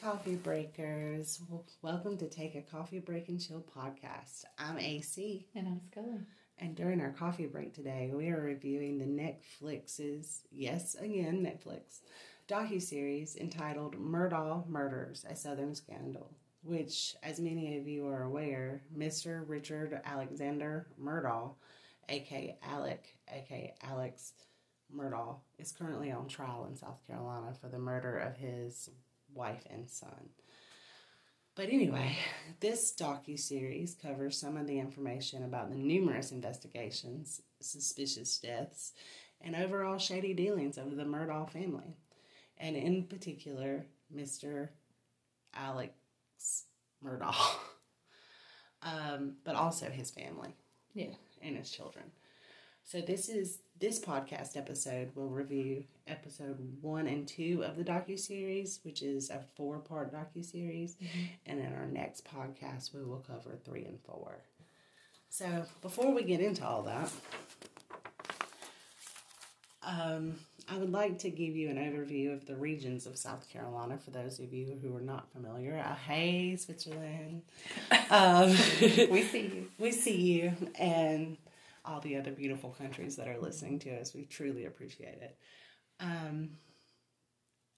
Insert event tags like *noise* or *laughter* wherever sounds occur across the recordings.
coffee breakers. Welcome to Take a Coffee Break and Chill podcast. I'm AC, And I'm Scully. and during our coffee break today, we are reviewing the Netflix's, yes, again, Netflix, docu-series entitled Murdaugh Murders, A Southern Scandal, which, as many of you are aware, Mr. Richard Alexander Murdaugh, aka Alec, aka Alex Murdaugh, is currently on trial in South Carolina for the murder of his wife and son. But anyway, this docu series covers some of the information about the numerous investigations, suspicious deaths, and overall shady dealings of the Murdaugh family, and in particular, Mr. Alex Murdaugh, *laughs* um, but also his family Yeah. and his children. So this is this podcast episode will review episode one and two of the docu series, which is a four part docu series, and in our next podcast we will cover three and four. So before we get into all that, um, I would like to give you an overview of the regions of South Carolina for those of you who are not familiar. Uh, hey, Switzerland. *laughs* Um, We see you. *laughs* we see you and all the other beautiful countries that are listening to us. We truly appreciate it. Um,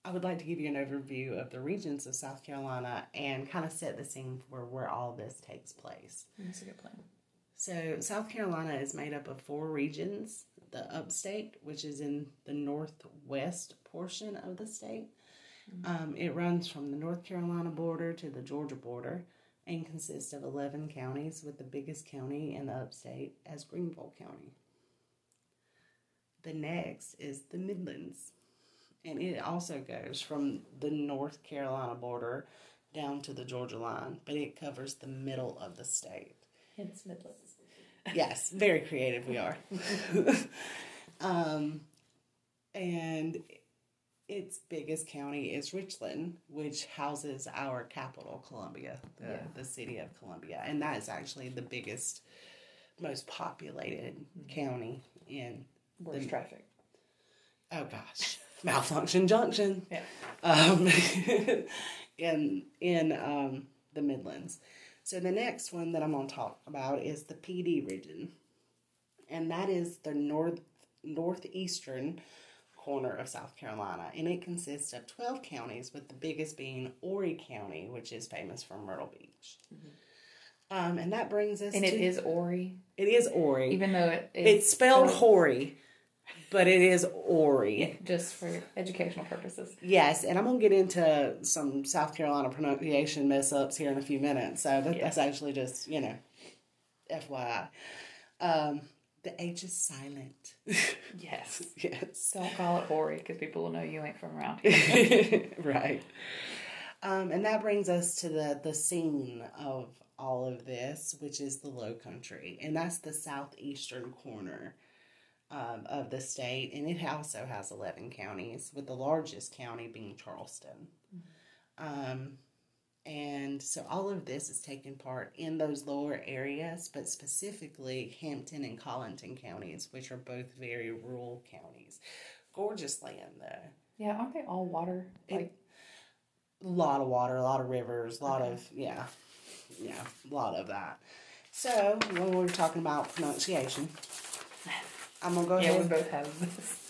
I would like to give you an overview of the regions of South Carolina and kind of set the scene for where all this takes place. That's a good plan. So, South Carolina is made up of four regions the upstate, which is in the northwest portion of the state. Um, it runs from the North Carolina border to the Georgia border and consists of 11 counties, with the biggest county in the upstate as Greenville County. The next is the Midlands, and it also goes from the North Carolina border down to the Georgia line, but it covers the middle of the state Hence Midlands. yes, very creative we are. *laughs* um, and its biggest county is Richland, which houses our capital, Columbia, the, Yeah. the city of Columbia. And that is actually the biggest, most populated county in, Worst The- traffic. oh gosh, *laughs* Malfunction Junction Yeah. um, *laughs* in in um, the Midlands. So the next one that I'm going to talk about is the Pee Dee region, and that is the north northeastern corner of South Carolina, and it consists of 12 counties, with the biggest being Horry County, which is famous for Myrtle Beach. Um, and that brings us And to it is Ori, it is Horry. even though it, it's spelled so- Horry, but it is Horry. Yeah, just for educational purposes. Yes, and I'm gonna get into some South Carolina pronunciation mess ups here in a few minutes. So that, Yeah. that's actually just you know, FYI. Um, the H is silent. Yes. *laughs* yes, Don't call it Ori because people will know you ain't from around here. *laughs* *laughs* right. Um, and that brings us to the the scene of all of this, which is the Low Country, and that's the southeastern corner um, of the state, and it also has eleven counties, with the largest county being Charleston. Um, and so all of this is taking part in those lower areas, but specifically Hampton and Colleton counties, which are both very rural counties. Gorgeous land, though. yeah, aren't they all water? Like, A lot of water, a lot of rivers, a lot Okay. of, yeah, yeah, a lot of that. So when we're talking about pronunciation, I'm going to go ahead. yeah, we both have this.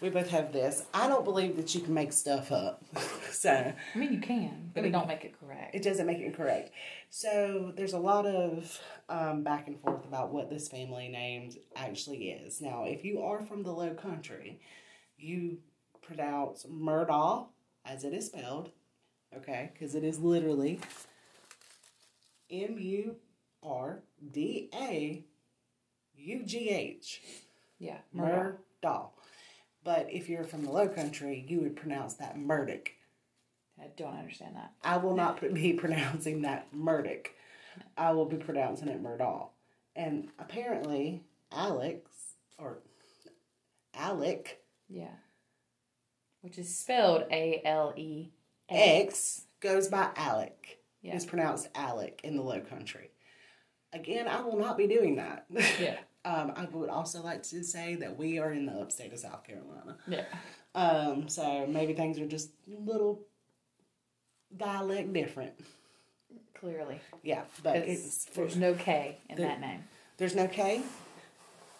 We both have this. I don't believe that you can make stuff up. *laughs* so I mean, you can, but it don't make it correct. it doesn't make it correct. So there's a lot of um, back and forth about what this family name actually is. Now, if you are from the Low Country, you pronounce Murdaugh as it is spelled, okay? Because it is literally M U R D A U G H. yeah. Murdaugh. But if you're from the Low Country, you would pronounce that Murdoch. I don't understand that. I will not be *laughs* pronouncing that Murdoch. I will be pronouncing it Murdaugh. And apparently, Alex, or Alec Yeah. Which is spelled A L E X, goes by Alec. Yeah. It's pronounced Alec in the Low Country. Again, I will not be doing that. Yeah. *laughs* um, I would also like to say that we are in the upstate of South Carolina. Yeah. Um, so maybe things are just a little dialect different. Clearly. Yeah, but it's there's no K in the- that name. there's no K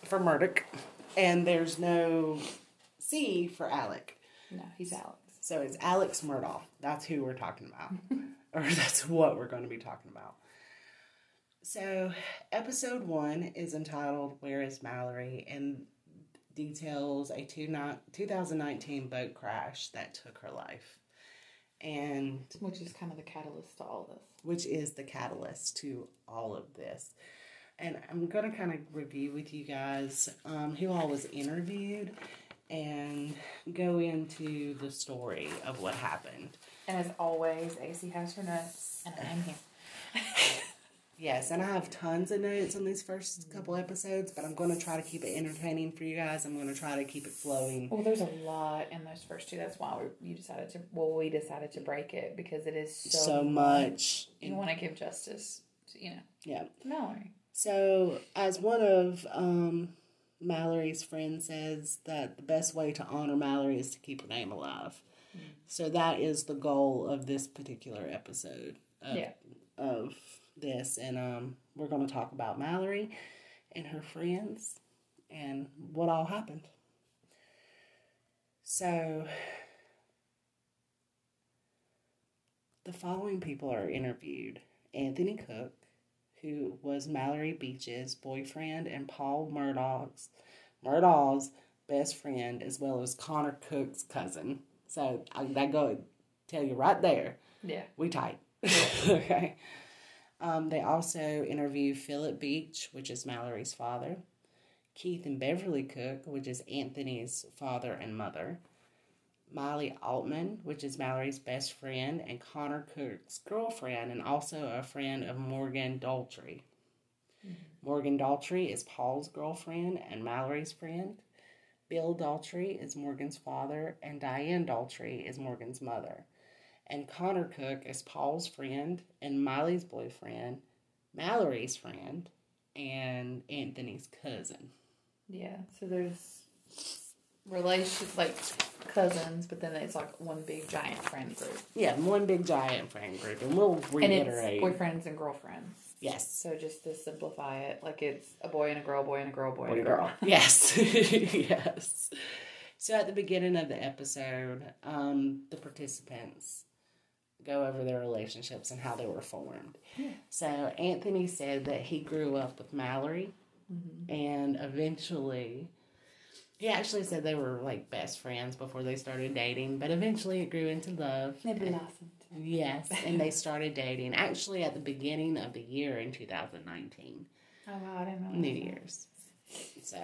for Murdoch, and there's no C for Alec. No, he's Alex. So it's Alex Murdaugh. That's who we're talking about, *laughs* or that's what we're going to be talking about. So, episode one is entitled "Where Is Mallory?" and details a two ni- 2019 boat crash that took her life, and Which is kind of the catalyst to all this. which is the catalyst to all of this. And I'm going to kind of review with you guys um, who all was interviewed and go into the story of what happened. And as always, AC has her nuts, and I'm here. *laughs* Yes, and I have tons of notes on these first couple episodes, but I'm going to try to keep it entertaining for you guys. I'm going to try to keep it flowing. Well, there's a lot in those first two. That's why we, you decided to. Well, we decided to break it because it is so, So much. You want to give justice, to, you know, Yeah. Mallory. So, as one of um, Mallory's friends says, that the best way to honor Mallory is to keep her name alive. So that is the goal of this particular episode of, Yeah. of this, and um, we're going to talk about Mallory and her friends and what all happened. So, the following people are interviewed: Anthony Cook, who was Mallory Beach's boyfriend and Paul Murdaugh's Murdaugh's best friend, as well as Connor Cook's cousin. So I, I go tell you right there, Yeah. we tight. *laughs* *laughs* okay. Um, they also interview Philip Beach, which is Mallory's father, Keith and Beverly Cook, which is Anthony's father and mother, Molly Altman, which is Mallory's best friend and Connor Cook's girlfriend, and also a friend of Morgan Daltrey. Morgan Daltrey is Paul's girlfriend and Mallory's friend. Bill Daltrey is Morgan's father, and Diane Daltrey is Morgan's mother. And Connor Cook is Paul's friend and Miley's boyfriend, Mallory's friend, and Anthony's cousin. Yeah. So there's relations like cousins, but then it's like one big giant friend group, Yeah, one big giant friend group, and we'll and it's reiterate. boyfriends and girlfriends. yes, So just to simplify it, like it's a boy and a girl, boy and a girl, boy, boy and and a girl. girl. Yes, *laughs* *laughs* yes. So at the beginning of the episode, um, the participants go over their relationships and how they were formed. Yeah. So Anthony said that he grew up with Mallory, mm-hmm. and eventually, he actually said they were like best friends before they started dating. But eventually, it grew into love. They blossomed. Yes, *laughs* and they started dating actually at the beginning of the year in 2019. Oh wow, I didn't know. New Year's. So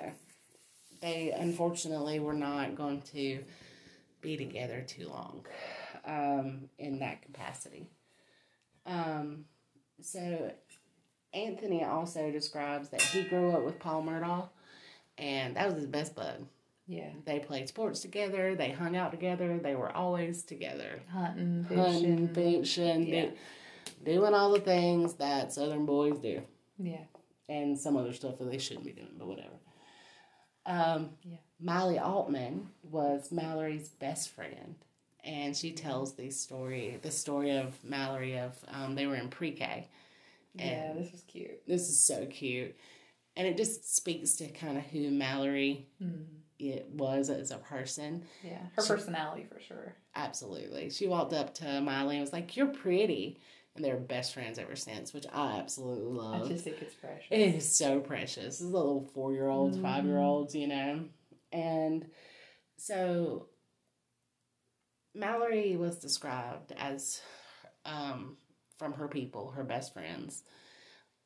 they unfortunately were not going to be together too long um, in that capacity. Um, so Anthony also describes that he grew up with Paul Murdaugh, and that was his best bud. Yeah. They played sports together. They hung out together. They were always together, Hunting, hunting, fishing. fishing, Yeah. do, doing all the things that Southern boys do Yeah. and some other stuff that they shouldn't be doing, but whatever. Um, Yeah. Miley Altman was Mallory's best friend, and she tells the story, the story of Mallory of um, they were in pre-K. Yeah, this is cute. This is so cute, and it just speaks to kind of who Mallory it was as a person. Yeah. Her personality for sure. Absolutely, she walked up to Miley and was like, "You're pretty," and they're best friends ever since, which I absolutely love. I just think it's precious. It is so precious. This is a little four year olds, five year olds, you know. And so Mallory was described as, um, from her people, her best friends,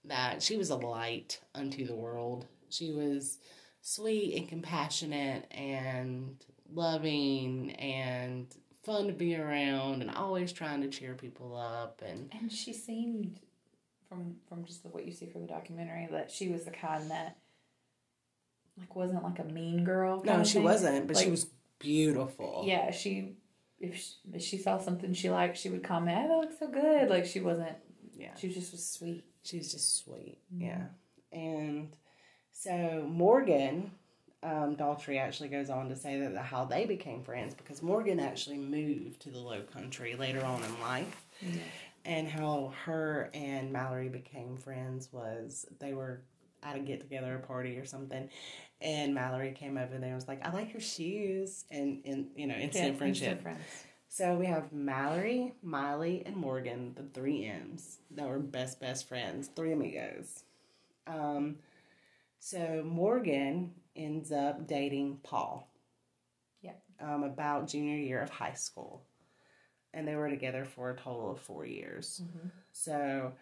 that she was a light unto the world. She was sweet and compassionate and loving and fun to be around and always trying to cheer people up and And she seemed, from from just the, what you see from the documentary, that she was the kind that, like, wasn't like a mean girl. no she thing. wasn't but she was beautiful Yeah, she if she, if she saw something she liked, she would comment, "Oh, that looks so good." Like she wasn't. yeah She was just was sweet. she was just sweet yeah and so morgan um, daltrey actually goes on to say that how they became friends because morgan actually moved to the low country later on in life And how her and Mallory became friends was they were at a get together party or something, and Mallory came over there and was like, "I like your shoes," and and you know instant Yeah, friendship. instant friends. So we have Mallory, Miley, and Morgan, the three M's that were best best friends, three amigos. Um, so Morgan ends up dating Paul. Yeah. Um, about junior year of high school, and they were together for a total of four years. So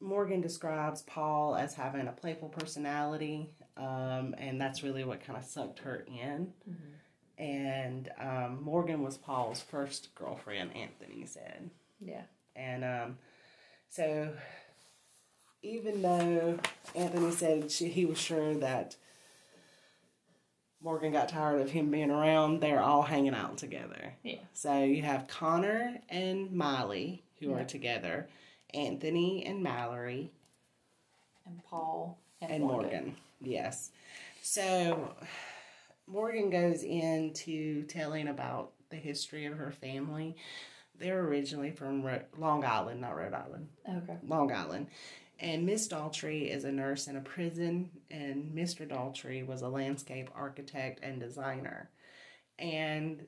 Morgan describes Paul as having a playful personality, um, and that's really what kind of sucked her in and um, Morgan was Paul's first girlfriend, Anthony said. Yeah. And um, so, even though Anthony said she, he was sure that Morgan got tired of him being around, they're all hanging out together. Yeah. So, you have Connor and Miley who are together, Anthony and Mallory, And Paul and, and Morgan. Morgan. Yes. So Morgan goes into telling about the history of her family. They're originally from Ro- Long Island, not Rhode Island. Okay. Long Island. And Miss Daltrey is a nurse in a prison, and Mr. Daltrey was a landscape architect and designer. And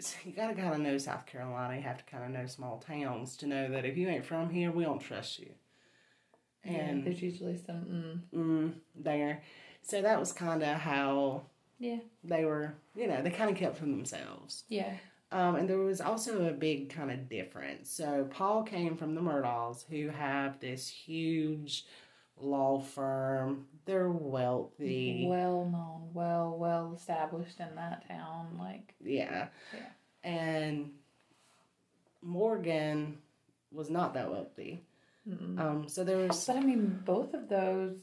so you gotta kind of know South Carolina. You have to kind of know small towns to know that if you ain't from here, we don't trust you. And And there's usually some. Mm, there. So that was kind of how yeah. they were, you know, they kind of kept to themselves. Yeah. Um, and there was also a big kind of difference. So Paul came from the Murdaughs, who have this huge law firm. They're wealthy. Well known, well well established in that town. Like Yeah. Yeah. And Morgan was not that wealthy. Um, so there was But I mean, both of those,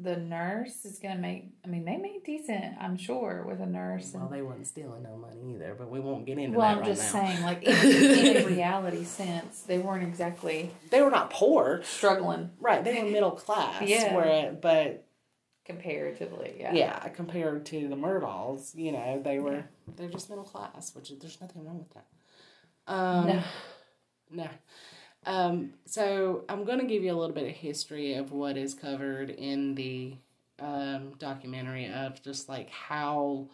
the nurse is gonna make. I mean, they make decent. I'm sure with a nurse. well, And, they weren't stealing no money either, but we won't get into well, that Well, I'm right just now. saying, like in, in a *laughs* reality sense, they weren't exactly They were not poor, struggling right? They were middle class. Yeah. Where, but comparatively. Yeah. yeah, compared to the Murdaughs, you know, they were they're just middle class, which is, there's nothing wrong with that. Um, No. no. Um, so I'm going to give you a little bit of history of what is covered in the um, documentary of just like how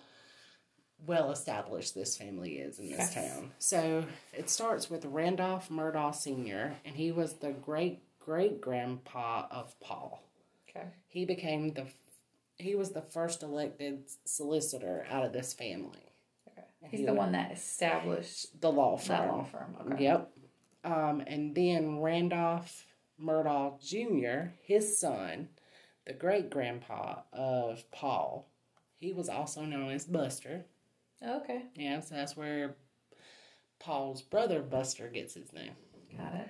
well established this family is in this Yes. town. So it starts with Randolph Murdaugh Sr., and he was the great great grandpa of Paul Okay. he became the he was the first elected solicitor out of this family Okay. He's He the one that established the law firm that law firm. Okay. yep um, and then randolph murdaugh jr his son the great grandpa of paul he was also known as buster Okay. yeah so that's where paul's brother buster gets his name Got it.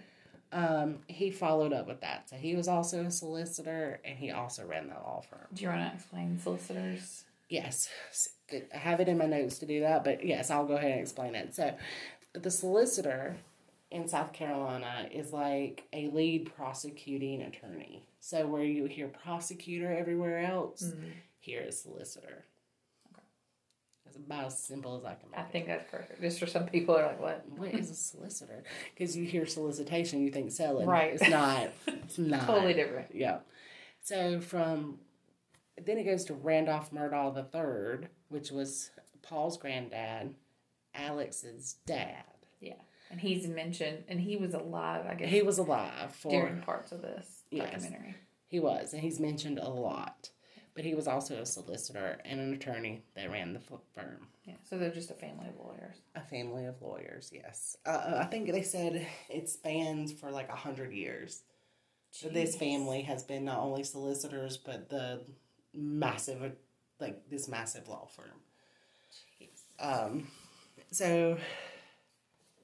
um, he followed up with that so he was also a solicitor and he also ran that law firm Do you want to explain solicitors? Yes, I have it in my notes to do that, but yes, I'll go ahead and explain it. So, the solicitor in South Carolina is like a lead prosecuting attorney. So, where you hear prosecutor everywhere else, mm-hmm. here is solicitor. Okay, it's about as simple as I can make I think that's perfect. Just for some people are like, what? What is a solicitor? Because you hear solicitation, you think selling. Right. It's not. *laughs* It's not. Totally different. Yeah. So from then it goes to Randolph Murdaugh the third, which was Paul's granddad, Alex's dad. Yeah. And he's mentioned, and he was alive, I guess, He was alive for during parts of this Yes. documentary. he was, and he's mentioned a lot. But he was also a solicitor and an attorney that ran the firm. Yeah. So they're just a family of lawyers. A family of lawyers, yes. Uh, I think they said it spans for like a hundred years. So this family has been not only solicitors, but the massive, like this massive law firm. Um, so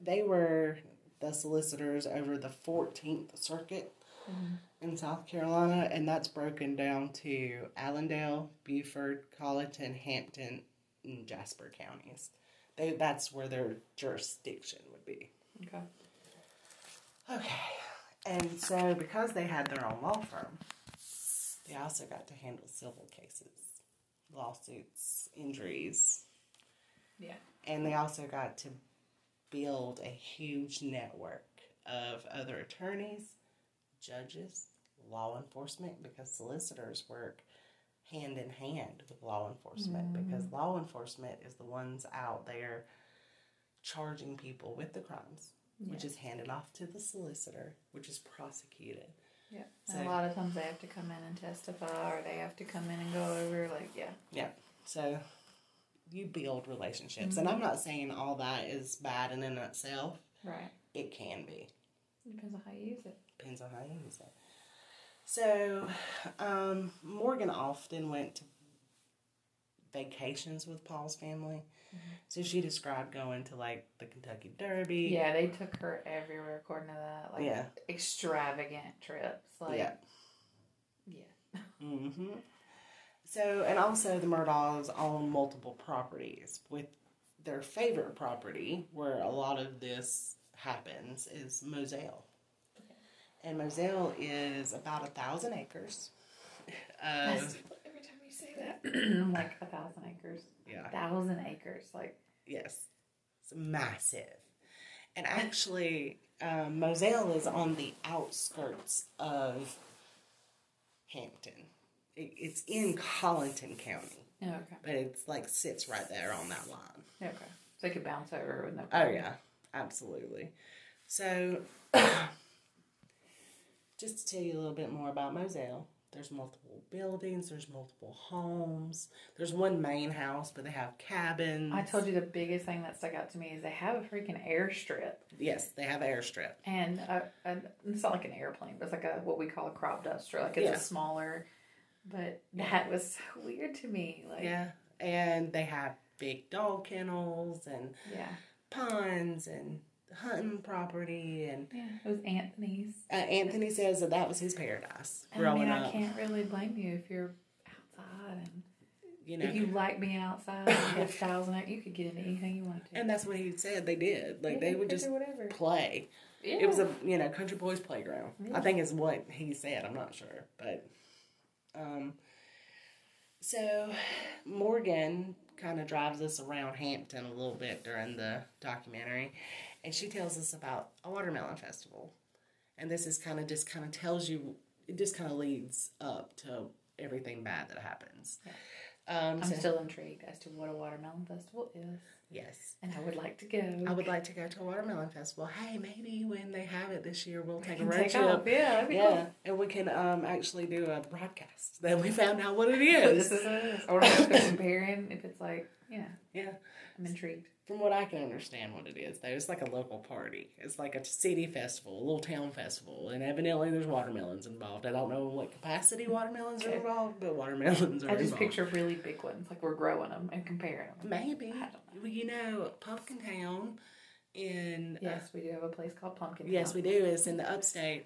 they were the solicitors over the 14th Circuit mm-hmm. in South Carolina, and that's broken down to Allendale, Beaufort, Colleton, Hampton, and Jasper counties. They, that's where their jurisdiction would be. Okay. Okay. And so, because they had their own law firm, they also got to handle civil cases, lawsuits, injuries, Yeah. and they also got to build a huge network of other attorneys, judges, law enforcement, because solicitors work hand in hand with law enforcement mm-hmm. because law enforcement is the ones out there charging people with the crimes, which is handed off to the solicitor, which is prosecuted. Yeah. So- a lot of times they have to come in and testify, or they have to come in and go over. Like, yeah. Yeah. So you build relationships. And I'm not saying all that is bad in and of itself. Right. It can be. Depends on how you use it. Depends on how you use it. So um, Morgan often went to vacations with Paul's family. So she described going to like the Kentucky Derby. Yeah, they took her everywhere according to that. Like Yeah. extravagant trips. Like Yeah. yeah. hmm So, and also the Murdaughs own multiple properties. With their favorite property, where a lot of this happens, is Moselle. And Moselle is about a thousand acres. Of, every time you say that, I'm *clears throat* like a thousand acres. yeah, thousand acres. Like yes, it's massive. And actually, um, Moselle is on the outskirts of Hampton. It, it's in Colleton County. yeah, okay, but it's like sits right there on that line. okay. So they could bounce over with no. Oh yeah, absolutely. So, *coughs* just to tell you a little bit more about Moselle, there's multiple buildings, there's multiple homes, there's one main house, but they have cabins. I told you the biggest thing that stuck out to me is they have a freaking airstrip, Yes, they have airstrip. and uh a, it's not like an airplane, but it's like a what we call a crop duster. Like it's Yeah. a smaller. But that was so *laughs* weird to me. Like Yeah, and they have big dog kennels and yeah, ponds and hunting property and yeah. It was Anthony's. uh, Anthony says that that was his paradise And I growing mean, I up. can't really blame you if you're outside and You know, if you like being outside. You have *coughs* thousand. You could get into anything you wanted to. And that's what he said they did. Like Yeah, they would just whatever. play. Yeah. It was a you know country boys playground. I think is what he said. I'm not sure, but um. So Morgan kind of drives us around Hampton a little bit during the documentary, and she tells us about a watermelon festival, and this is kind of just kind of tells you it just kind of leads up to everything bad that happens. Um, I'm so- still intrigued as to what a watermelon festival is, yes. and I would like to go. I would like to go to a watermelon festival. Hey, maybe when they have it this year, we'll take a road take trip. off. Yeah, that'd be Yeah, and we can um actually do a broadcast. Then we found out what it cool. is. *laughs* this is it is. I want to know if they're comparing. If it's like, yeah, yeah, I'm intrigued. From what I can understand, what it is though, it's like a local party. It's like a city festival, a little town festival, and evidently there's watermelons involved. I don't know what capacity watermelons are involved, but watermelons are I just involved. picture really big ones, like we're growing them and comparing them. Maybe I don't know. well, you know Pumpkin Town in uh, Yes, we do have a place called Pumpkin. yes Town. we do. It's in the upstate.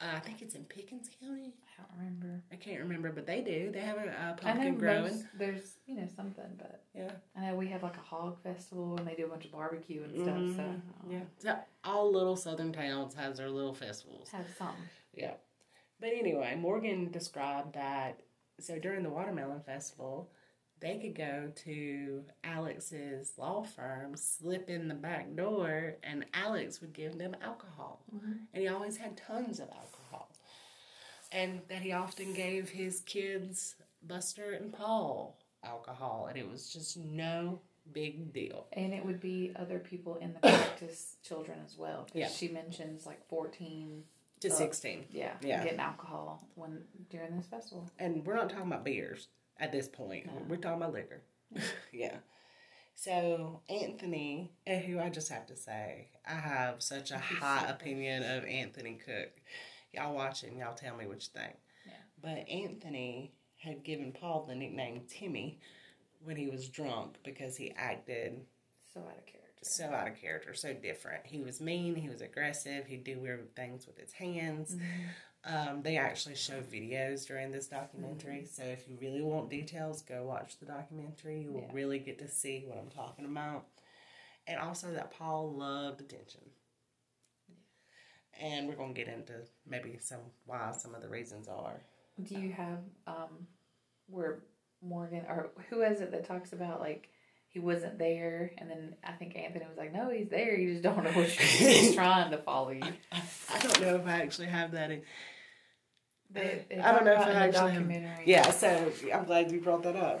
Uh, I think it's in Pickens County. I don't remember. I can't remember, but they do. They have a know pumpkin growing. most, there's you know something, but Yeah. I know we have like a hog festival and they do a bunch of barbecue and stuff. So Mhm. I don't. Yeah. So all little southern towns has their little festivals. have something. Yeah. But anyway, Morgan described that so during the watermelon festival, they could go to Alex's law firm, slip in the back door, and Alex would give them alcohol. And he always had tons of alcohol. And that he often gave his kids, Buster and Paul, alcohol. And it was just no big deal. And it would be other people in the practice children as well. Yeah. She mentions like 14, To Uh, 16. yeah, Yeah. getting alcohol when during this festival. and we're not talking about beers at this point. No. We're talking about liquor. yeah. *laughs* So Anthony, who I just have to say, I have such a high opinion of Anthony Cook. Y'all watch it and y'all tell me what you think. Yeah. But Anthony had given Paul the nickname Timmy when he was drunk because he acted So out of character. so out of character, so different. He was mean, he was aggressive, he'd do weird things with his hands. Um, they actually show videos during this documentary, so if you really want details, go watch the documentary. You will Yeah. really get to see what I'm talking about. And also that Paul loved attention. And we're gonna get into maybe some why some of the reasons are. Do you have um where Morgan or who is it that talks about like he wasn't there, and then I think Anthony was like, "No, he's there. You just don't know which he's *laughs* trying to follow you." I don't know if I actually have that in. They, they I don't know if I actually have- Yeah, so I'm glad you brought that up.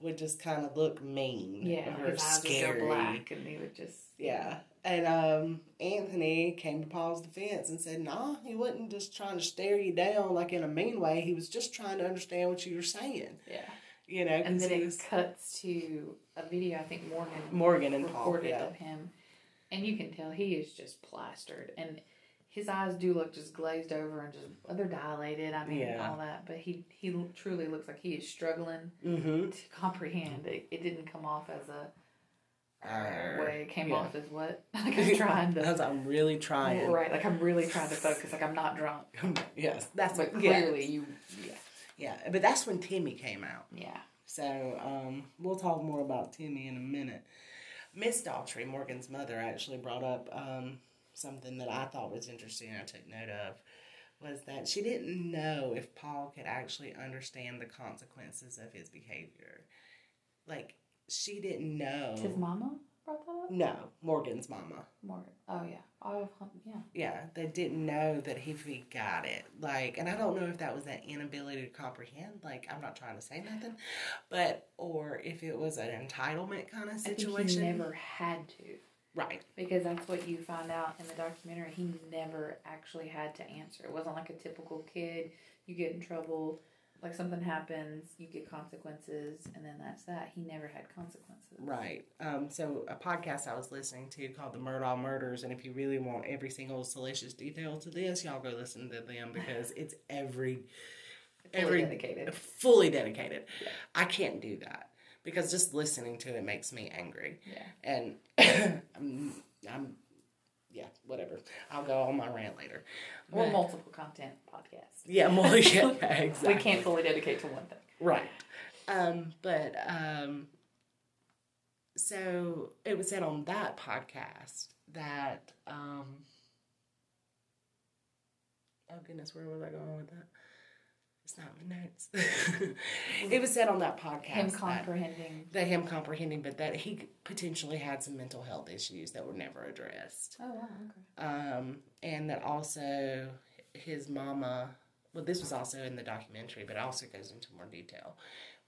Because So- that was just funny to me. So they would say that Paul would just kind of look mean Yeah, or his eyes scary. would go black, and he would just Yeah. And um, Anthony came to Paul's defense and said, nah, he wasn't just trying to stare you down like in a mean way. He was just trying to understand what you were saying. yeah. You know, and then he it was cuts to a video. I think Morgan Morgan and Paul. recorded Yeah. of him, and you can tell he is just plastered, and his eyes do look just glazed over and just they're dilated. I mean, Yeah. all that, but he he truly looks like he is struggling Mm-hmm. to comprehend. It, it didn't come off as a Arr, way. It came yeah. off as what? *laughs* Like I'm trying to. *laughs* As I'm really trying. Right, like I'm really trying to focus. Like I'm not drunk, *laughs* yes, that's but what, clearly you, yeah, Yeah, but that's when Timmy came out. yeah. So um, we'll talk more about Timmy in a minute. Miss Daughtry, Morgan's mother, actually brought up um, something that I thought was interesting. I took note of was that she didn't know if Paul could actually understand the consequences of his behavior. Like she didn't know. His mama brought that up. No, Morgan's mama. Morgan. Oh yeah. Oh yeah. Yeah, they didn't know that if he got it. Like, and I don't know if that was that inability to comprehend. Like, I'm not trying to say nothing, but or if it was an entitlement kind of I think situation. he never had to. Right. Because that's what you find out in the documentary. He never actually had to answer. It wasn't like a typical kid. You get in trouble, like something happens, you get consequences, and then that's that. He never had consequences. Right. Um, so a podcast I was listening to called The Murdaugh Murders, and if you really want every single salacious detail to this, y'all go listen to them because it's every Fully every dedicated. fully dedicated. I can't do that because just listening to it makes me angry. Yeah. and *coughs* I'm, I'm, yeah, whatever. I'll go on my rant later. Or But- multiple content podcasts. Yeah, more, *laughs* yeah, exactly. We can't fully dedicate to one thing. Right. Um, but um, so it was said on that podcast that um, oh goodness, where was I going with that? It's not notes. *laughs* it was said on that podcast Him that- comprehending. that him comprehending, but that he potentially had some mental health issues that were never addressed. Oh wow. Okay. Um, and that also his mama, well, this was also in the documentary, but it also goes into more detail,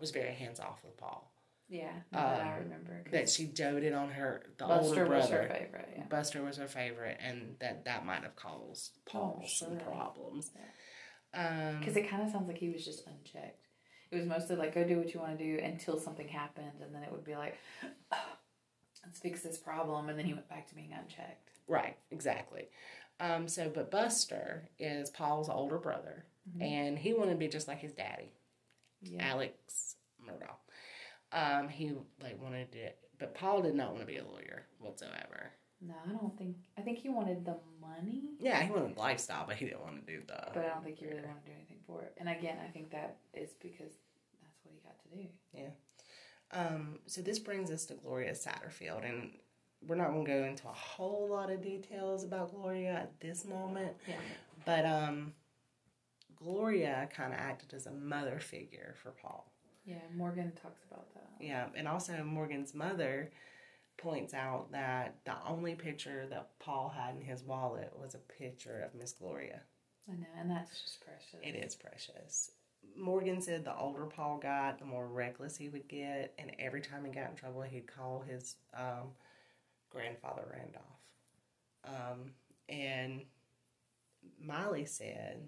was very hands off with Paul. Yeah. that I Um, remember. That she doted on her, the Buster older was brother. her favorite. Yeah. Buster was her favorite, and that that might have caused Paul Oh, some problems. Um, Because it kind of sounds like he was just unchecked. It was mostly like, go do what you want to do until something happened, and then it would be like, let's fix this problem, and then he went back to being unchecked. Right, exactly. Um, so, but Buster is Paul's older brother, and he wanted to be just like his daddy, Yeah. Alex Murdaugh. Um, he like wanted to, but Paul did not want to be a lawyer whatsoever. No, I don't think. I think he wanted the money, Yeah, he wanted lifestyle, but he didn't want to do the. but I don't think he really wanted to do anything for it. And again, I think that is because that's what he got to do. Yeah. Um, so this brings us to Gloria Satterfield, and we're not going to go into a whole lot of details about Gloria at this moment, Yeah. but um, Gloria kind of acted as a mother figure for Paul. Yeah. Morgan talks about that. Yeah, and also Morgan's mother points out that the only picture that Paul had in his wallet was a picture of Miss Gloria. I know, and that's just precious. It is precious. Morgan said the older Paul got, the more reckless he would get, and every time he got in trouble, he'd call his um, grandfather Randolph. Um, and Miley said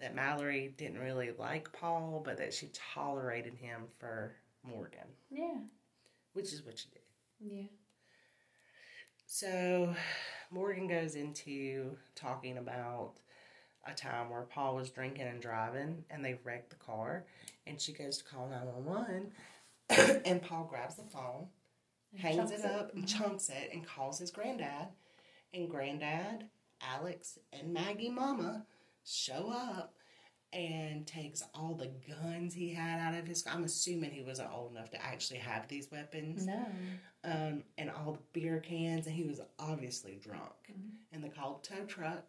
that Mallory didn't really like Paul, but that she tolerated him for Morgan, Yeah. which is what she did. Yeah. So Morgan goes into talking about a time where Paul was drinking and driving and they wrecked the car and she goes to call 911 *coughs* and Paul grabs the phone, And hangs it up and mm-hmm. chunks it and calls his granddad and granddad, Alex and Maggie mama show up and takes all the guns he had out of his I'm assuming he wasn't old enough to actually have these weapons No. Um, and all the beer cans, and he was obviously drunk. Mhm. And they called tow truck,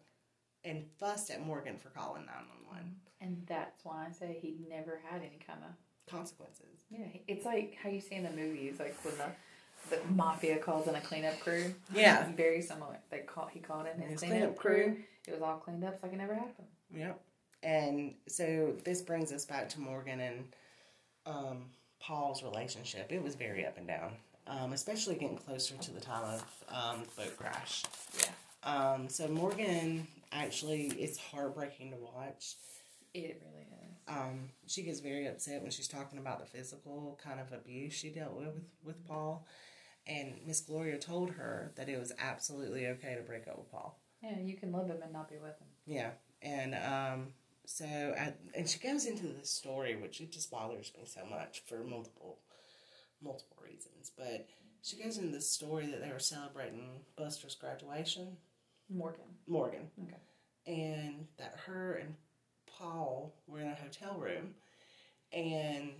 and fussed at Morgan for calling 911. And that's why I say he never had any kind of Consequences. yeah. it's like how you see in the movies, like when the the mafia calls in a cleanup crew. Yeah. It's *laughs* very similar. They call he called in his, His cleanup, cleanup crew. crew. It was all cleaned up, so like it never happened. Yep. And so this brings us back to Morgan and um, Paul's relationship. It was very up and down, um, especially getting closer to the time of um, the boat crash. Yeah, Um, so Morgan actually, it's heartbreaking to watch. it really is. Um, she gets very upset when she's talking about the physical kind of abuse she dealt with with, with Paul. And Miss Gloria told her that it was absolutely okay to break up with Paul. Yeah, you can love him and not be with him. Yeah, and um, so at, and she goes into the story, which it just bothers me so much for multiple multiple reasons. But she goes into the story that they were celebrating Buster's graduation, Morgan. Morgan, Okay. and that her and Paul were in a hotel room, and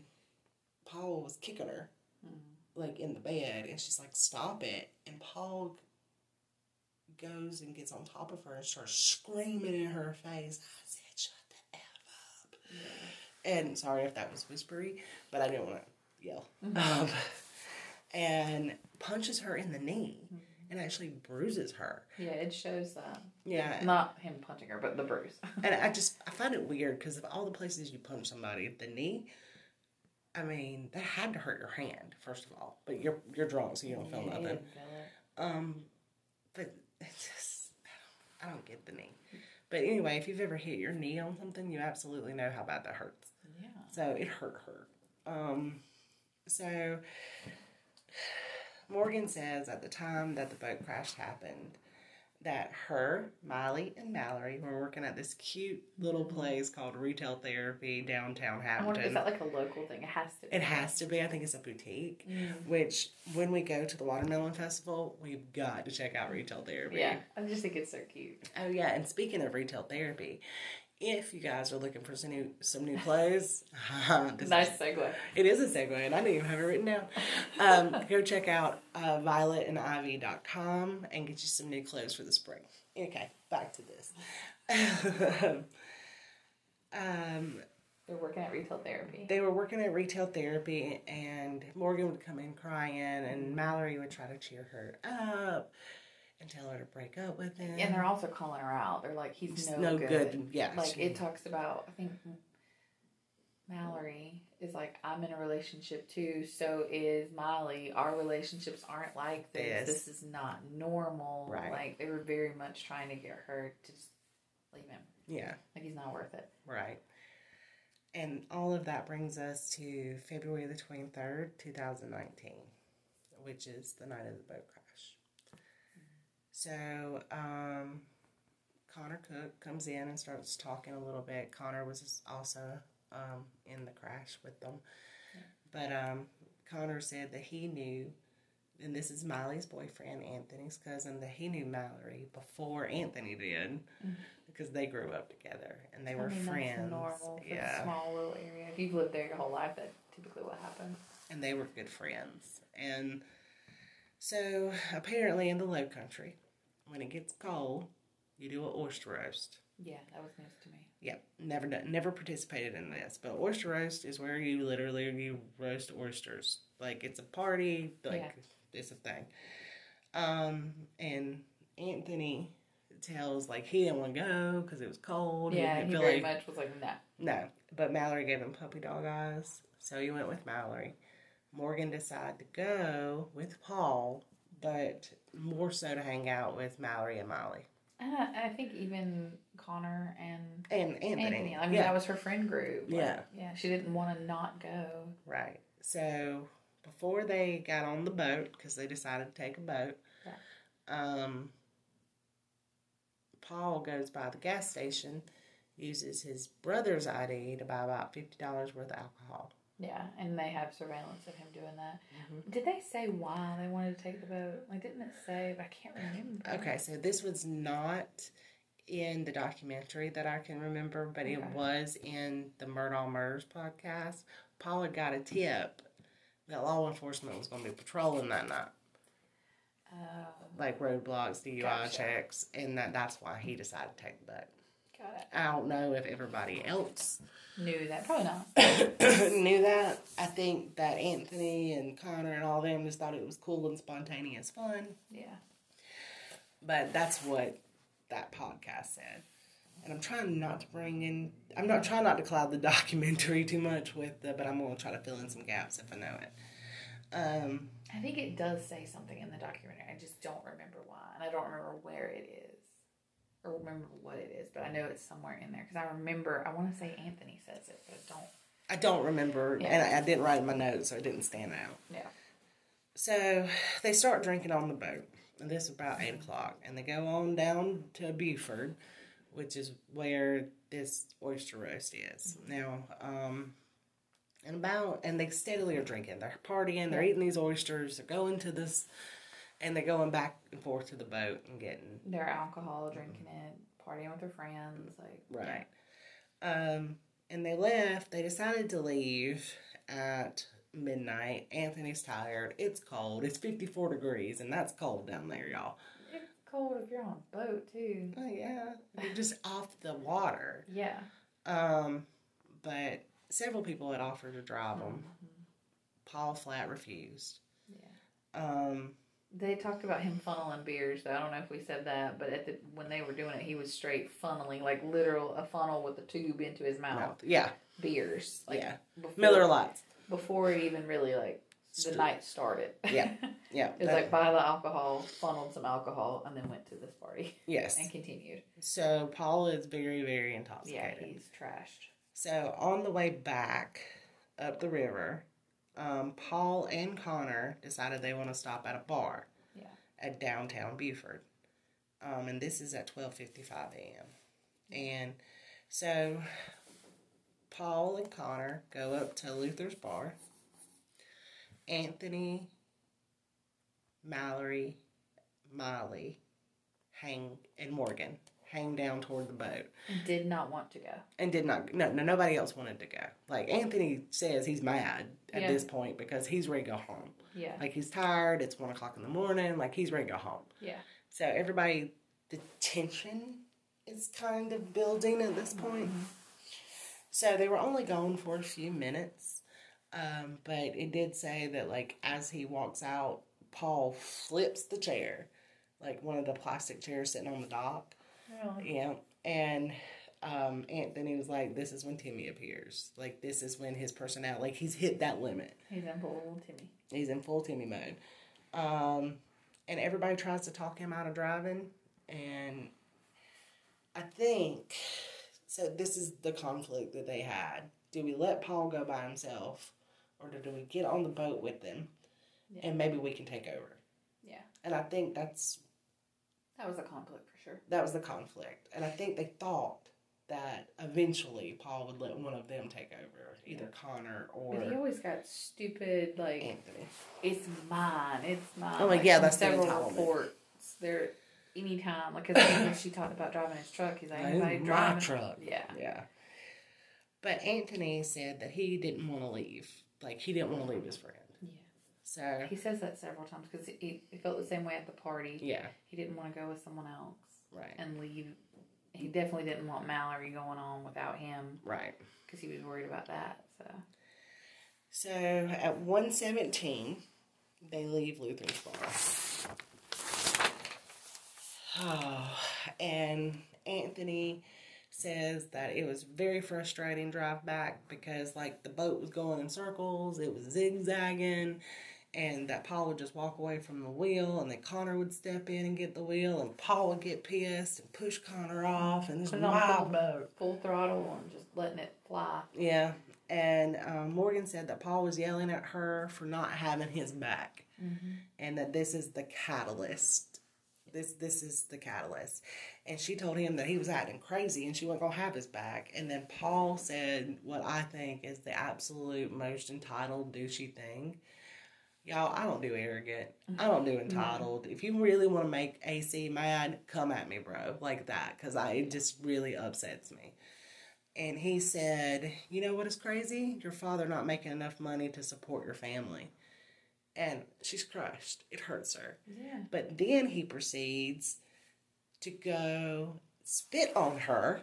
Paul was kicking her mm-hmm. like in the bed, and she's like, "Stop it!" And Paul goes and gets on top of her and starts screaming in her face. I said, "Shut the f up!" And sorry if that was whispery, but I didn't want to yell. Um, and punches her in the knee and actually bruises her. Yeah, it shows that. Yeah, Not him punching her, but the bruise. *laughs* and I just I find it weird because of all the places you punch somebody, the knee. I mean, that had to hurt your hand first of all, but you're you're drunk, so you don't feel Yeah, nothing. feel. Um, but it's just I don't, I don't get the knee. But anyway, if you've ever hit your knee on something, you absolutely know how bad that hurts. Yeah. So it hurt her. Um, so Morgan says at the time that the boat crash happened that her, Miley, and Mallory were working at this cute little place called Retail Therapy downtown I wonder, is that like a local thing? It has to be. It has to be. I think it's a boutique. Mm. Which, when we go to the Watermelon Festival, we've got to check out Retail Therapy. Yeah, I just think it's so cute. Oh yeah, and speaking of retail therapy, if you guys are looking for some new some new clothes, *laughs* Nice segue. it is a segue, and I didn't even have it written down. Um, go check out uh, violetandivy.com and get you some new clothes for the spring. Okay, back to this. *laughs* um, They're working at retail therapy. they were working at retail therapy, and Morgan would come in crying, and Mallory would try to cheer her up and tell her to break up with him. And they're also calling her out. They're like, he's Just no, no good. good, yeah, Like she- it talks about, I think Mallory is like, I'm in a relationship too. So is Miley. Our relationships aren't like this. Yes. This is not normal. Right. Like they were very much trying to get her to just leave him. yeah. Like he's not worth it. Right. And all of that brings us to February the 23rd, 2019, which is the night of the boat crash. So, um, Connor Cook comes in and starts talking a little bit. Connor was also um, in the crash with them. But um, Connor said that he knew, and this is Miley's boyfriend, Anthony's cousin, that he knew Mallory before Anthony did because they grew up together and they were I mean, That's friends. normal for yeah. a small little area. If you've lived there your whole life, that's typically what happens. and they were good friends. And so apparently in the low country, when it gets cold, you do an oyster roast. Yeah, that was news to me. Yep, never done, never participated in this, but oyster roast is where you literally you roast oysters. Like it's a party, like Yeah. it's a thing. Um, and Anthony tells like he didn't want to go because it was cold. Yeah, he feel very like- much was like, nah. No, but Mallory gave him puppy dog eyes, so he went with Mallory. Morgan decided to go with Paul, but more so to hang out with Mallory and Molly And I, I think even Connor and and Anthony. Anthony. I mean, yeah, that was her friend group. Like, Yeah. yeah. She didn't want to not go. right. So before they got on the boat, because they decided to take a boat, um, Paul goes by the gas station, uses his brother's ID to buy about fifty dollars worth of alcohol. Yeah, and they have surveillance of him doing that. Mm-hmm. Did they say why they wanted to take the boat? Like, didn't it say? I can't remember. Okay, so this was not in the documentary that I can remember, but it was in the Murdaugh Murders podcast. Paul had got a tip that law enforcement was going to be patrolling that night. Oh, like roadblocks, DUI Gotcha. checks, and that that's why he decided to take the boat. Got it. I don't know if everybody else Knew that. Probably not. *coughs* knew that. I think that Anthony and Connor and all them just thought it was cool and spontaneous fun. Yeah. But that's what that podcast said. And I'm trying not to bring in, I'm not trying not to cloud the *laughs* documentary too much with the, but I'm going to try to fill in some gaps if I know it. Um, I think it does say something in the documentary. I just don't remember why, and I don't remember where it is or remember what it is. But I know it's somewhere in there because I remember. I want to say Anthony says it, but I don't. I don't remember, Yeah. and I, I didn't write in my notes, so it didn't stand out. Yeah. So they start drinking on the boat, and this is about eight o'clock, and they go on down to Beaufort, which is where this oyster roast is now. Um, and about, and they steadily are drinking. They're partying. They're eating these oysters. They're going to this, and they're going back and forth to the boat and getting Their alcohol, drinking it, partying with their friends, like right. Um, and they left. They decided to leave at midnight. Anthony's tired. It's cold. It's 54 degrees, and that's cold down there, y'all. It's cold if you're on a boat too. Oh, yeah. You're just *laughs* off the water. Yeah. Um, but several people had offered to drive them. Paul flat refused. Yeah. Um, They talked about him funneling beers. Though. I don't know if we said that, but at the when they were doing it, he was straight funneling, like literal a funnel with a tube into his mouth. mouth. Yeah, Beers, like yeah. before, Miller Lights. before it even really like the night started. Yeah. *laughs* Yeah. it was like buy the alcohol, funneled some alcohol, and then went to this party yes. and continued. So Paul is very, very intoxicated. Yeah, intoxicated. he's trashed. So on the way back up the river, um, Paul and Connor decided they want to stop at a bar Yeah. at downtown Beaufort, um, and this is at twelve fifty five a.m. And so Paul and Connor go up to Luther's bar. Anthony, Mallory, Molly, Hank, and Morgan hang down toward the boat did not want to go. and did not no no nobody else wanted to go like anthony says he's mad at Yeah. this point because he's ready to go home Yeah. like he's tired it's one o'clock in the morning like he's ready to go home Yeah. so everybody the tension is kind of building at this point so they were only gone for a few minutes um, but it did say that like as he walks out paul flips the chair like one of the plastic chairs sitting on the dock Really? yeah. And um, Anthony was like, this is when Timmy appears. Like, this is when his personality, like, he's hit that limit. He's in full Timmy. He's in full Timmy mode. Um, and everybody tries to talk him out of driving. And I think, so this is the conflict that they had. Do we let Paul go by himself? Or do we get on the boat with them? Yeah. And maybe we can take over. Yeah. And I think that's That was a conflict sure. that was the conflict. And I think they thought that eventually Paul would let one of them take over, either Connor or But he always got stupid, like, Anthony. it's mine, it's mine. Oh, like, like, yeah, that's the several entitlement. reports. There, anytime, like, because she talked about driving his truck, he's like, anybody my truck. Yeah. Yeah. But Anthony said that he didn't want to leave. Like, he didn't want to leave his friend. Yeah. So, He says that several times because he, he felt the same way at the party. yeah, He didn't want to go with someone else right, and leave. He definitely didn't want Mallory going on without him right. because he was worried about that. So So at 117, they leave Luther's bar. Oh, *sighs* and Anthony says that it was very frustrating drive back because like the boat was going in circles, it was zigzagging, and that Paul would just walk away from the wheel, and then Connor would step in and get the wheel, and Paul would get pissed and push Connor off, and this Put full- boat. full throttle and just letting it fly. Yeah, and um, Morgan said that Paul was yelling at her for not having his back, and that this is the catalyst. This this is the catalyst, and she told him that he was acting crazy, and she wasn't gonna have his back. And then Paul said what I think is the absolute most entitled douchey thing. Y'all, I don't do arrogant. I mm-hmm. don't do mm-hmm. entitled. If you really want to make AC mad, come at me, bro, like that, because I it just really upsets me. And he said, You know what is crazy? Your father not making enough money to support your family. and she's crushed. It hurts her. Yeah. But then he proceeds to go spit on her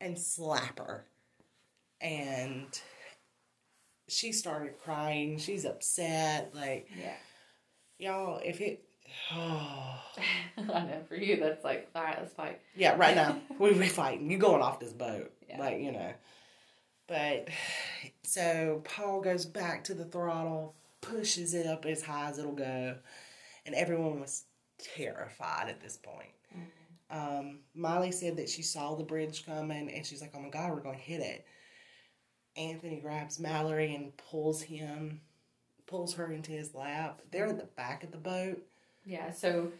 and slap her. And she started crying. She's upset. Like, Yeah. y'all, if it. Oh. *sighs* I know for you that's like, all right, let's fight. Yeah, right now *laughs* we we fighting. You going off this boat, Yeah. like you know. But *sighs* so Paul goes back to the throttle, pushes it up as high as it'll go, and everyone was terrified at this point. Um, Miley said that she saw the bridge coming, and she's like, "Oh my God, we're going to hit it." Anthony grabs Mallory and pulls him, pulls her into his lap. They're in the back of the boat. Yeah. So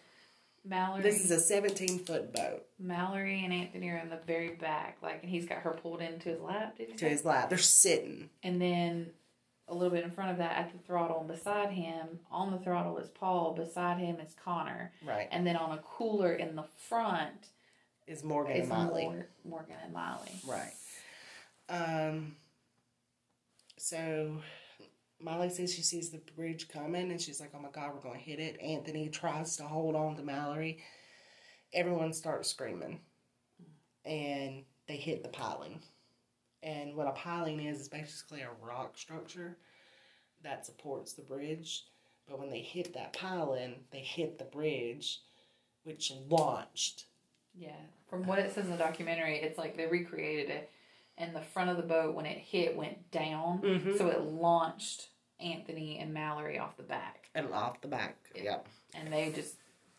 Mallory, This is a 17 foot boat Mallory and Anthony are in the very back, like, and he's got her pulled into his lap. Did to his lap. They're sitting. And then a little bit in front of that, at the throttle, and beside him, on the throttle is Paul. Beside him is Connor, Right. and then on a cooler in the front is Morgan is and Miley. Mor- Morgan and Miley. Right. Um. So, Molly says she sees the bridge coming, and she's like, "Oh my God, we're going to hit it." Anthony tries to hold on to Mallory. Everyone starts screaming, and they hit the piling. And what a piling is is basically a rock structure that supports the bridge. But when they hit that piling, they hit the bridge, which launched Yeah. From what it says in the documentary, it's like they recreated it, and the front of the boat when it hit went down, Mhm. so it launched Anthony and Mallory off the back, and off the back. Yeah. Yep. and they just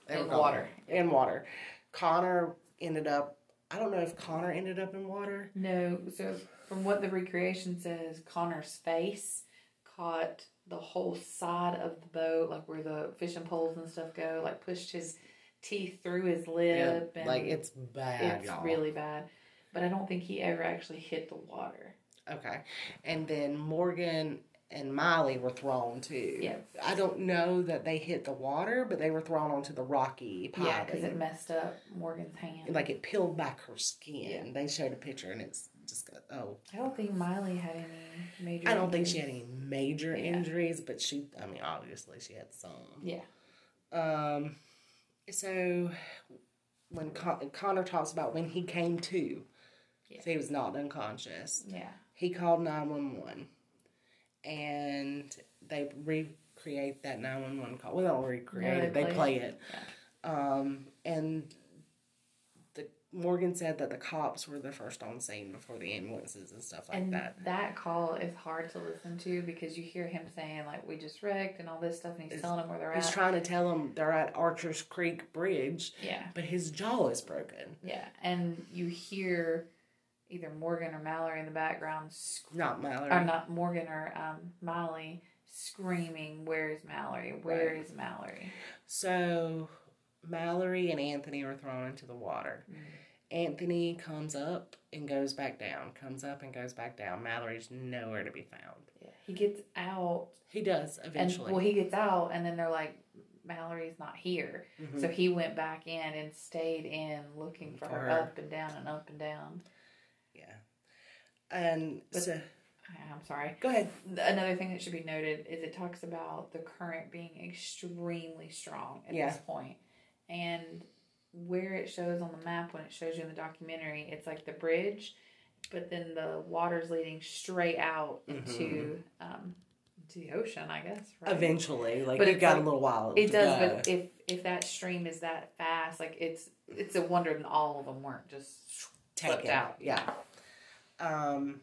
They in water. In water. Connor ended up. I don't know if Connor ended up in water. No, so from what the recreation says, Connor's face caught the whole side of the boat, like where the fishing poles and stuff go, like pushed his teeth through his lip, and like it's bad, it's y'all. really bad. But I don't think he ever actually hit the water. okay. And then Morgan and Miley were thrown too. Yeah. I don't know that they hit the water, but they were thrown onto the rocky piling. Yeah, because it messed up Morgan's hand. like it peeled back her skin. Yeah. They showed a picture, and it's just got oh. I don't think Miley had any major. I don't think she had any major Yeah. injuries, but she. I mean, obviously she had some. Yeah, Um, so when Con- Connor talks about when he came to, Yeah. so he was knocked unconscious. yeah, He called nine one one, and they recreate that nine one one call. Well, they don't recreate No, it; they play play it. it. Um, and the Morgan said that the cops were the first on scene before the ambulances and stuff like and that. that. call is hard to listen to because you hear him saying like we just wrecked and all this stuff, and he's It's- telling them where they're He's at. He's trying to tell them they're at Archer's Creek Bridge, yeah, but his jaw is broken. yeah, and you hear either Morgan or Mallory in the background, sc- Not Mallory. or not Morgan or um, Miley screaming, "Where's Mallory? Where Right. is Mallory?" So Mallory and Anthony are thrown into the water. Anthony comes up and goes back down, comes up and goes back down. Mallory's nowhere to be found. Yeah, he gets out He does And eventually. well, he gets out, and then they're like, Mallory's not here. Mhm. So he went back in and stayed in looking for, For her, her. up and down and up and down. Yeah. And But- so, I'm sorry. go ahead. Another thing that should be noted is it talks about the current being extremely strong at Yeah. this point. And where it shows on the map, when it shows you in the documentary, it's like the bridge, but then the water's leading straight out into um, to the ocean, I guess. Right? Eventually, like But you it's got like- a little while. It does, go. but if if that stream is that fast, like it's it's a wonder that all of them weren't just taken out. Yeah. Um,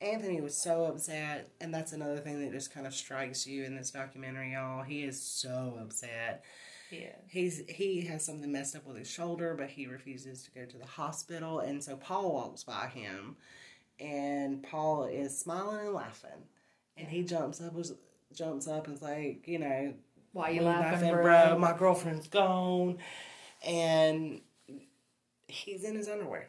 Anthony was so upset, and that's another thing that just kind of strikes you in this documentary, y'all. He is so upset. Yeah. He's he has something messed up with his shoulder, but he refuses to go to the hospital, and so Paul walks by him, and Paul is smiling and laughing, and he jumps up was jumps up and is like, you know, Why you "We laughing, bro? My girlfriend's gone, and he's in his underwear.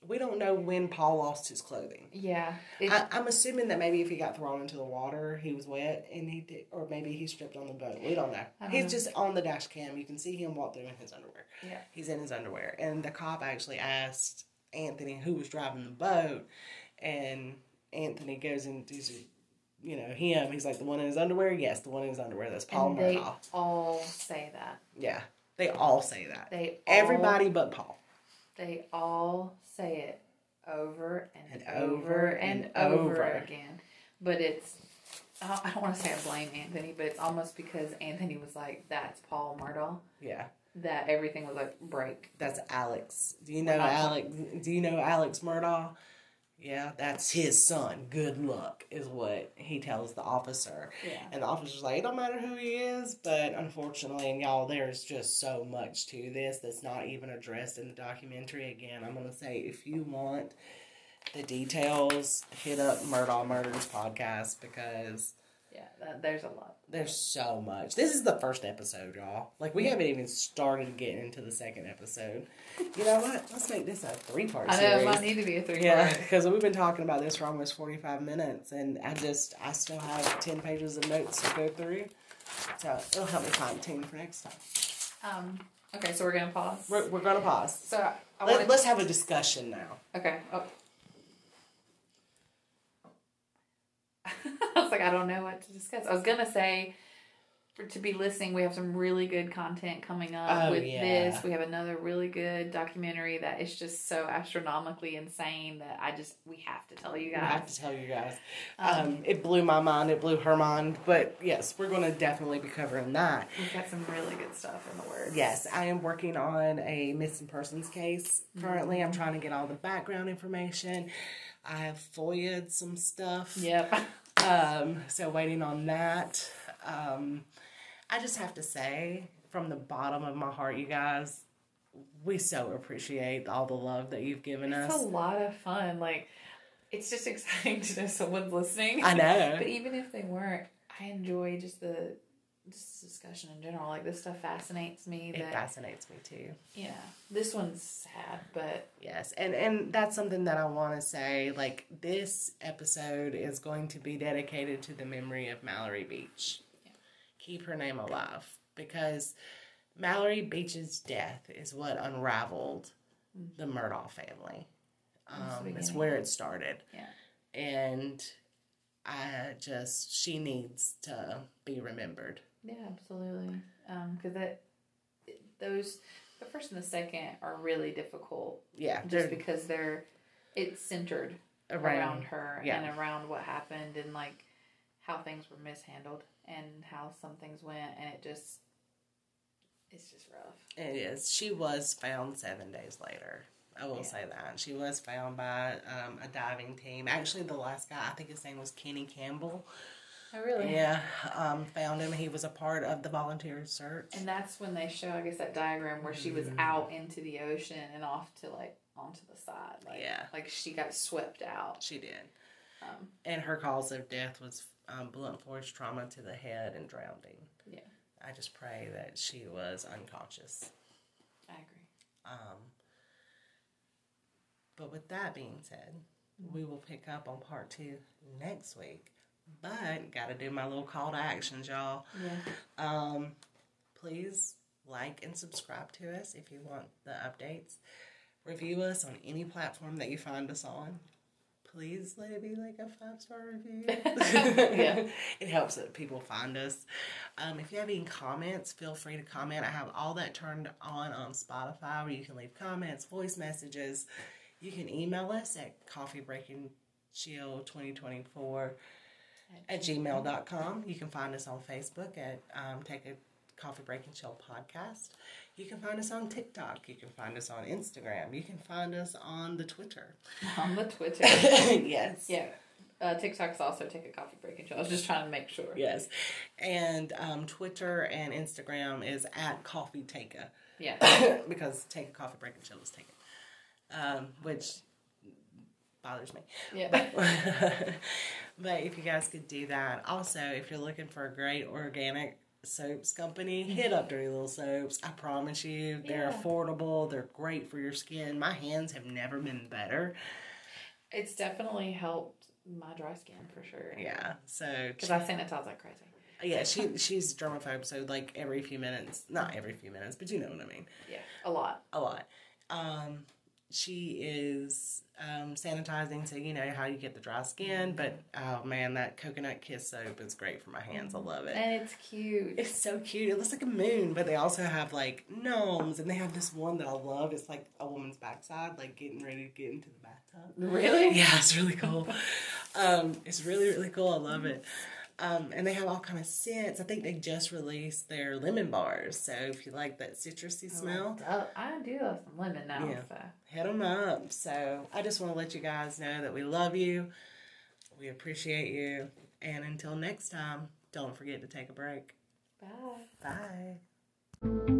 We don't know when Paul lost his clothing. Yeah. It, I, I'm assuming that maybe if he got thrown into the water, he was wet, and he did, or maybe he stripped on the boat. We don't know. Don't He's know. just on the dash cam. You can see him walk through in his underwear. yeah. He's in his underwear, and the cop actually asked Anthony who was driving the boat, and Anthony goes into you know, him. He's like the one in his underwear. Yes, the one in his underwear. That's Paul and they all say that. Yeah, they all say that. They all, Everybody but Paul. They all say it over and, And over, over and, and over, over. again. But it's I don't- want to say I blame Anthony, but it's almost because Anthony was like, "That's Paul Murdaugh." Yeah, That everything was like break. that's Alex. Do you know Alex? Do you know Alex Murdaugh? Yeah, that's his son. Good luck is what he tells the officer. Yeah. And the officer's like, it don't matter who he is, but unfortunately, and y'all, there's just so much to this that's not even addressed in the documentary. Again, I'm gonna say if you want the details, hit up Murdaugh Murders podcast because Yeah, that, there's a lot. there's so much. This is the first episode, y'all. Like we haven't even started getting into the second episode. You know what? Let's make this a three part I know series. it might need to be a three Yeah, because we've been talking about this for almost 45 minutes, and I just, I still have 10 pages of notes to go through. So it'll help me find team for next time. Um. Okay, so we're gonna pause. We're, we're going to pause. so I, I Let, want let's have a discussion now. Okay. Oh. *laughs* I like, I don't know what to discuss. I was gonna say, for to be listening, we have some really good content coming up Oh, with yeah. this. We have another really good documentary that is just so astronomically insane that I just we have to tell you guys. I have to tell you guys. Um, Um, it blew my mind, it blew her mind, but yes, we're going to definitely be covering that. We've got some really good stuff in the works. Yes, I am working on a missing persons case currently. I'm trying to get all the background information. I have FOIA'd some stuff. Yep. *laughs* Um, so waiting on that. Um, I just have to say, from the bottom of my heart, you guys, we so appreciate all the love that you've given It's us. a lot of fun. Like, it's just *laughs* exciting to know someone's listening. I know. But even if they weren't, I enjoy just the just discussion in general. Like this stuff fascinates me. It That fascinates me too. yeah, this one's sad, but Yes, and and that's something that I want to say. Like this episode is going to be dedicated to the memory of Mallory Beach. Yeah. Keep her name alive because Mallory Beach's death is what unraveled the Murdaugh family. That's Um, it's where it started. Yeah. and I just she needs to be remembered. Yeah, absolutely. Um, because that those the first and the second are really difficult Yeah, just because they're it's centered around, around. her yeah. and around what happened and like how things were mishandled and how some things went and it just it's just rough. It is. She was found seven days later. I will Yeah. say that she was found by um, a diving team. Actually, the last guy, I think his name was Kenny Campbell. Oh really? Yeah, um, found him. He was a part of the volunteer search. And that's when they show, I guess, that diagram where she was Mhm. out into the ocean and off to like onto the side. Like, Yeah. Like she got swept out. She did, Um, and her cause of death was um, blunt force trauma to the head and drowning. Yeah. I just pray that she was unconscious. I agree. Um, but with that being said, we will pick up on part two next week. But got to do my little call to actions, y'all. Yeah. Um, please like and subscribe to us if you want the updates. Review us on any platform that you find us on. Please let it be like a five star review. *laughs* *laughs* Yeah. It helps that people find us. Um, if you have any comments, feel free to comment. I have all that turned on on Spotify where you can leave comments, voice messages. You can email us at coffeebreakandchill2024 at gmail.com. You can find us on Facebook at um, Take a Coffee Break and Chill podcast. You can find us on TikTok. You can find us on Instagram. You can find us on the Twitter. *laughs* On the Twitter. *laughs* yes. yeah. Uh, TikTok's also take a coffee break and chill. I was just trying to make sure. Yes. And um, Twitter and Instagram is at Coffee Take Yeah. *coughs* because Take a Coffee Break and Chill is taken, um, which bothers me. Yeah. *laughs* but if you guys could do that. Also, if you're looking for a great organic soaps company, hit up Dirty Little Soaps. I promise you, they're Yeah. affordable. They're great for your skin. My hands have never been better. It's definitely helped my dry skin for sure. Yeah. So Because I sanitize like crazy. yeah, she she's germaphobe. So like every few minutes, not every few minutes, but you know what I mean. Yeah. A lot. A lot. Um, she is um, sanitizing, so you know how you get the dry skin. But oh man, that coconut kiss soap is great for my hands. I love it. And it's cute. It's so cute. It looks like a moon, but they also have like gnomes, and they have this one that I love. It's like a woman's backside, like getting ready to get into the bathtub. Really? Yeah, it's really cool. um, it's really really cool. I love it. Um, and they have all kind of scents. I think they just released their lemon bars. So if you like that citrusy smell, Oh, I do love some lemon now. Yeah. So. head them up. So I just want to let you guys know that we love you. We appreciate you. And until next time, don't forget to take a break. Bye. Bye.